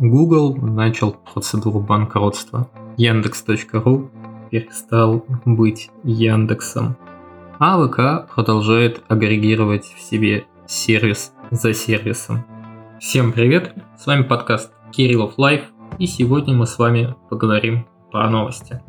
Google начал процедуру банкротства. Яндекс.ру перестал быть Яндексом. А ВК продолжает агрегировать в себе сервис за сервисом. Всем привет, с вами подкаст Кириллов Life, и сегодня мы с вами поговорим про новости.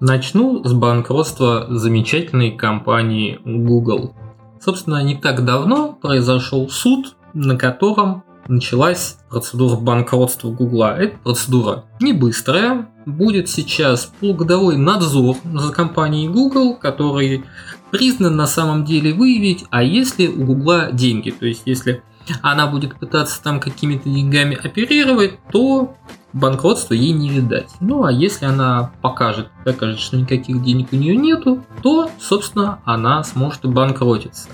Начну с банкротства замечательной компании Google. Собственно, не так давно произошел суд, на котором началась процедура банкротства Гугла. Эта процедура не быстрая, будет сейчас полугодовой надзор за компанией Google, который признан на самом деле выявить, а если у Гугла деньги, то есть если она будет пытаться там какими-то деньгами оперировать, то банкротства ей не видать. Ну а если она покажет, докажет, что никаких денег у нее нету, то, собственно, она сможет банкротиться.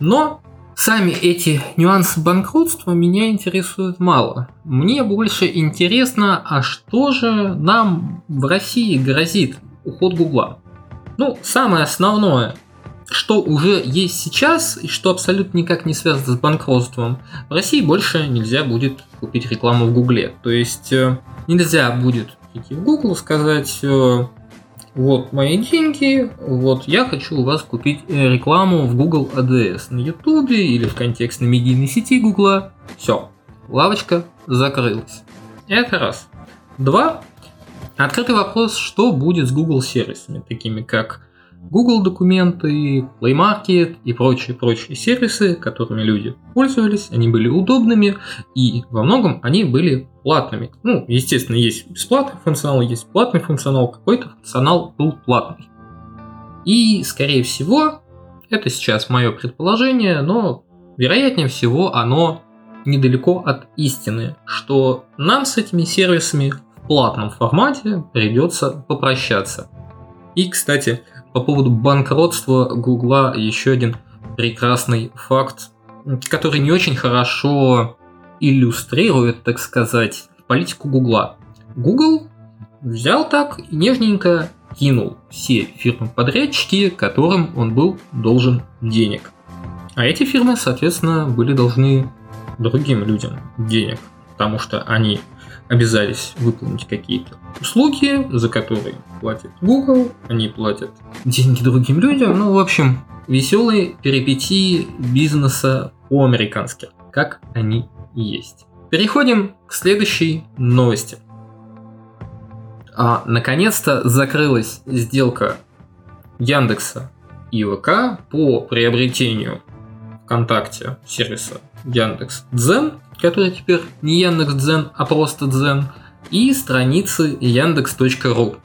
Но Сами эти нюансы банкротства меня интересуют мало. Мне больше интересно, а что же нам в России грозит уход Гугла? Ну, самое основное, что уже есть сейчас и что абсолютно никак не связано с банкротством, в России больше нельзя будет купить рекламу в Гугле. То есть э, нельзя будет идти в Google сказать, э, вот мои деньги, вот я хочу у вас купить э, рекламу в Google ADS на YouTube или в контекстной медийной сети Google. Все, лавочка закрылась. Это раз. Два. Открытый вопрос, что будет с Google сервисами, такими как Google документы, Play Market и прочие-прочие сервисы, которыми люди пользовались, они были удобными и во многом они были платными. Ну, естественно, есть бесплатный функционал, есть платный функционал, какой-то функционал был платный. И, скорее всего, это сейчас мое предположение, но вероятнее всего оно недалеко от истины, что нам с этими сервисами в платном формате придется попрощаться. И, кстати, по поводу банкротства Гугла еще один прекрасный факт, который не очень хорошо иллюстрирует, так сказать, политику Гугла. Google взял так и нежненько кинул все фирмы-подрядчики, которым он был должен денег. А эти фирмы, соответственно, были должны другим людям денег, потому что они обязались выполнить какие-то услуги, за которые платит Google, они платят деньги другим людям. Ну, в общем, веселые перипетии бизнеса по-американски, как они есть. Переходим к следующей новости. А, наконец-то закрылась сделка Яндекса и ВК по приобретению ВКонтакте сервиса Яндекс Дзен который теперь не Яндекс Дзен, а просто Дзен, и страницы Яндекс.ру.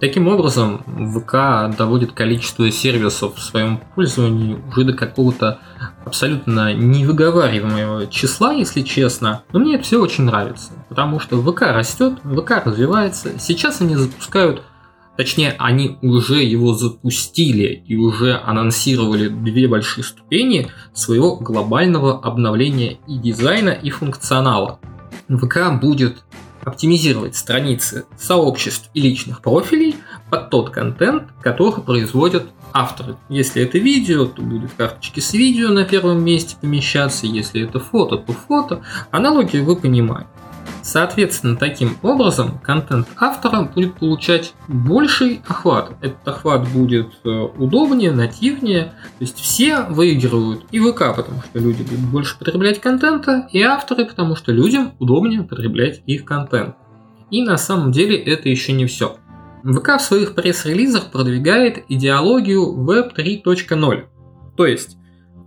Таким образом, ВК доводит количество сервисов в своем пользовании уже до какого-то абсолютно невыговариваемого числа, если честно. Но мне это все очень нравится, потому что ВК растет, ВК развивается. Сейчас они запускают Точнее, они уже его запустили и уже анонсировали две большие ступени своего глобального обновления и дизайна, и функционала. ВК будет оптимизировать страницы сообществ и личных профилей под тот контент, который производят авторы. Если это видео, то будут карточки с видео на первом месте помещаться, если это фото, то фото. Аналогию вы понимаете. Соответственно, таким образом контент автора будет получать больший охват. Этот охват будет э, удобнее, нативнее. То есть все выигрывают. И ВК, потому что люди будут больше потреблять контента, и авторы, потому что людям удобнее потреблять их контент. И на самом деле это еще не все. ВК в своих пресс-релизах продвигает идеологию Web 3.0. То есть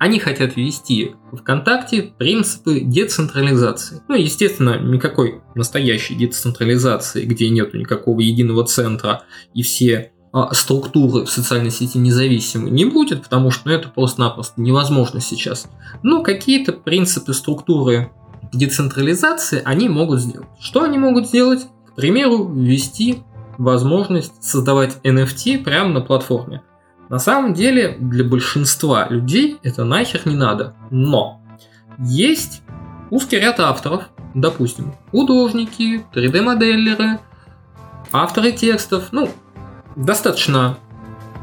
они хотят ввести в ВКонтакте принципы децентрализации. Ну, естественно, никакой настоящей децентрализации, где нет никакого единого центра и все а, структуры в социальной сети независимы не будет, потому что ну, это просто-напросто невозможно сейчас. Но какие-то принципы структуры децентрализации они могут сделать. Что они могут сделать? К примеру, ввести возможность создавать NFT прямо на платформе. На самом деле, для большинства людей это нахер не надо. Но есть узкий ряд авторов, допустим, художники, 3D-моделеры, авторы текстов, ну, достаточно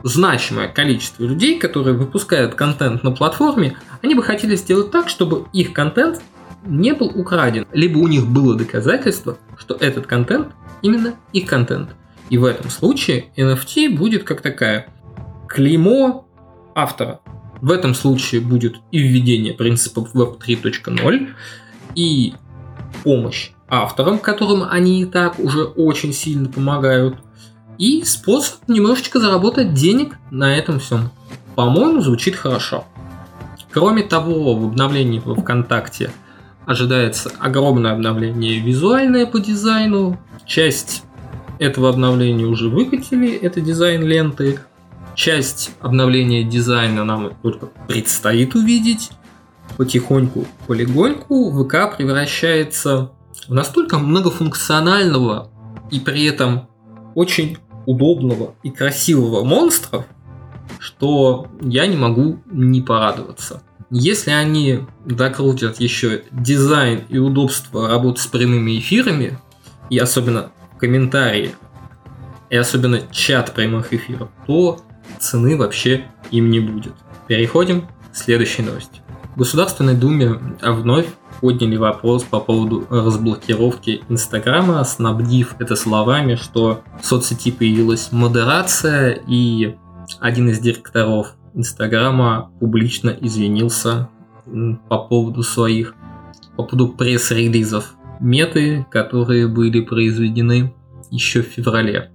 значимое количество людей, которые выпускают контент на платформе, они бы хотели сделать так, чтобы их контент не был украден, либо у них было доказательство, что этот контент именно их контент. И в этом случае NFT будет как такая клеймо автора. В этом случае будет и введение принципов Web 3.0, и помощь авторам, которым они и так уже очень сильно помогают, и способ немножечко заработать денег на этом всем. По-моему, звучит хорошо. Кроме того, в обновлении во ВКонтакте ожидается огромное обновление визуальное по дизайну. Часть этого обновления уже выкатили, это дизайн ленты. Часть обновления дизайна нам только предстоит увидеть. Потихоньку, полигоньку ВК превращается в настолько многофункционального и при этом очень удобного и красивого монстра, что я не могу не порадоваться. Если они докрутят еще дизайн и удобство работы с прямыми эфирами, и особенно комментарии, и особенно чат прямых эфиров, то цены вообще им не будет. Переходим к следующей новости. В Государственной Думе вновь подняли вопрос по поводу разблокировки Инстаграма, снабдив это словами, что в соцсети появилась модерация, и один из директоров Инстаграма публично извинился по поводу своих, по поводу пресс-релизов меты, которые были произведены еще в феврале.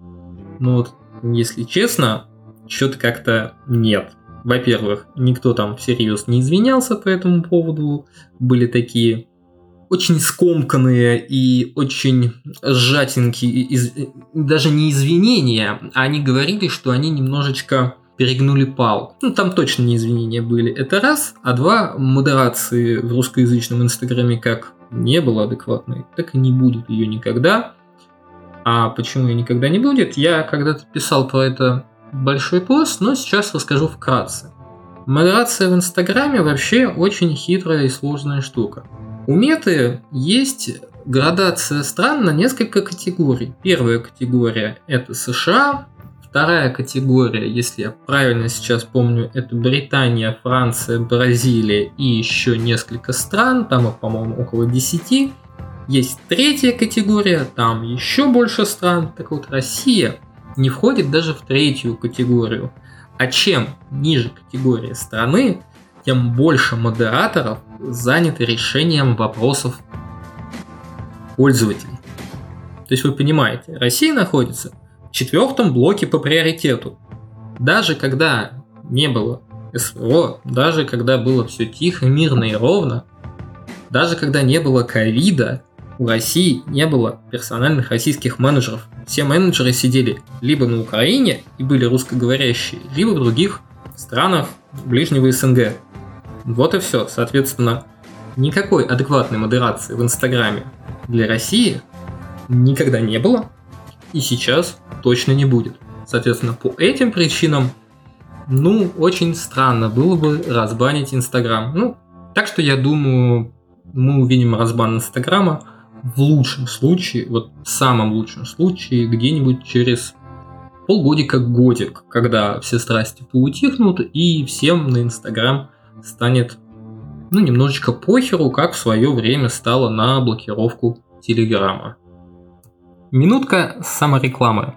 Ну вот, если честно, что-то как-то нет. Во-первых, никто там всерьез не извинялся по этому поводу. Были такие очень скомканные и очень сжатенькие, из, даже не извинения, а они говорили, что они немножечко перегнули палку. Ну, там точно не извинения были. Это раз. А два, модерации в русскоязычном инстаграме как не было адекватной, так и не будет ее никогда. А почему ее никогда не будет, я когда-то писал про это большой пост, но сейчас расскажу вкратце. Модерация в Инстаграме вообще очень хитрая и сложная штука. У меты есть градация стран на несколько категорий. Первая категория это США, вторая категория, если я правильно сейчас помню, это Британия, Франция, Бразилия и еще несколько стран, там по-моему, около 10. Есть третья категория, там еще больше стран. Так вот, Россия не входит даже в третью категорию. А чем ниже категория страны, тем больше модераторов заняты решением вопросов пользователей. То есть вы понимаете, Россия находится в четвертом блоке по приоритету. Даже когда не было СВО, даже когда было все тихо, мирно и ровно, даже когда не было ковида, у России не было персональных российских менеджеров. Все менеджеры сидели либо на Украине и были русскоговорящие, либо в других странах ближнего СНГ. Вот и все. Соответственно, никакой адекватной модерации в Инстаграме для России никогда не было и сейчас точно не будет. Соответственно, по этим причинам, ну, очень странно было бы разбанить Инстаграм. Ну, так что я думаю, мы увидим разбан Инстаграма в лучшем случае, вот в самом лучшем случае, где-нибудь через полгодика годик, когда все страсти поутихнут и всем на Инстаграм станет ну, немножечко похеру, как в свое время стало на блокировку Телеграма. Минутка саморекламы.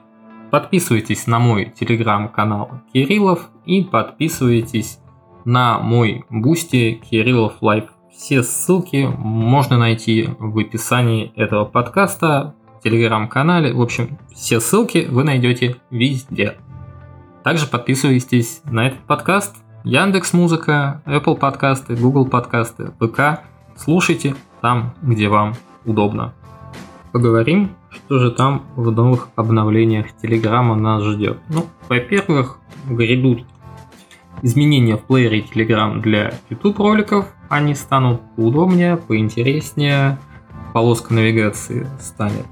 Подписывайтесь на мой телеграм-канал Кириллов и подписывайтесь на мой Boosty Кириллов Life все ссылки можно найти в описании этого подкаста, в телеграм-канале. В общем, все ссылки вы найдете везде. Также подписывайтесь на этот подкаст. Яндекс Музыка, Apple подкасты, Google подкасты, ВК. Слушайте там, где вам удобно. Поговорим, что же там в новых обновлениях Телеграма нас ждет. Ну, во-первых, грядут изменения в плеере Telegram для YouTube роликов. Они станут удобнее, поинтереснее. Полоска навигации станет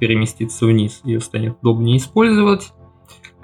переместиться вниз, ее станет удобнее использовать.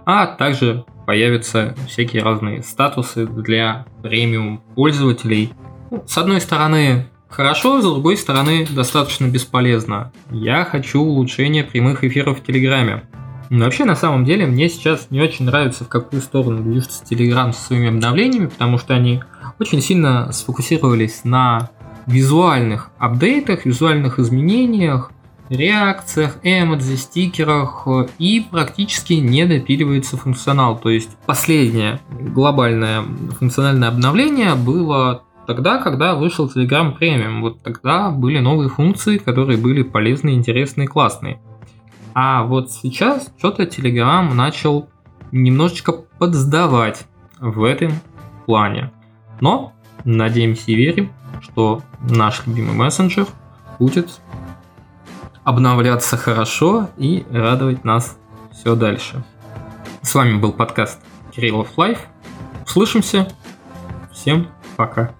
А также появятся всякие разные статусы для премиум пользователей. Ну, с одной стороны, хорошо, с другой стороны, достаточно бесполезно. Я хочу улучшения прямых эфиров в Телеграме. Но вообще, на самом деле, мне сейчас не очень нравится, в какую сторону движется Telegram со своими обновлениями, потому что они очень сильно сфокусировались на визуальных апдейтах, визуальных изменениях, реакциях, эмодзи, стикерах и практически не допиливается функционал. То есть последнее глобальное функциональное обновление было тогда, когда вышел Telegram Premium. Вот тогда были новые функции, которые были полезны, интересные, классные. А вот сейчас что-то Telegram начал немножечко подсдавать в этом плане. Но надеемся и верим, что наш любимый мессенджер будет обновляться хорошо и радовать нас все дальше. С вами был подкаст Кириллов Life. Услышимся. Всем пока.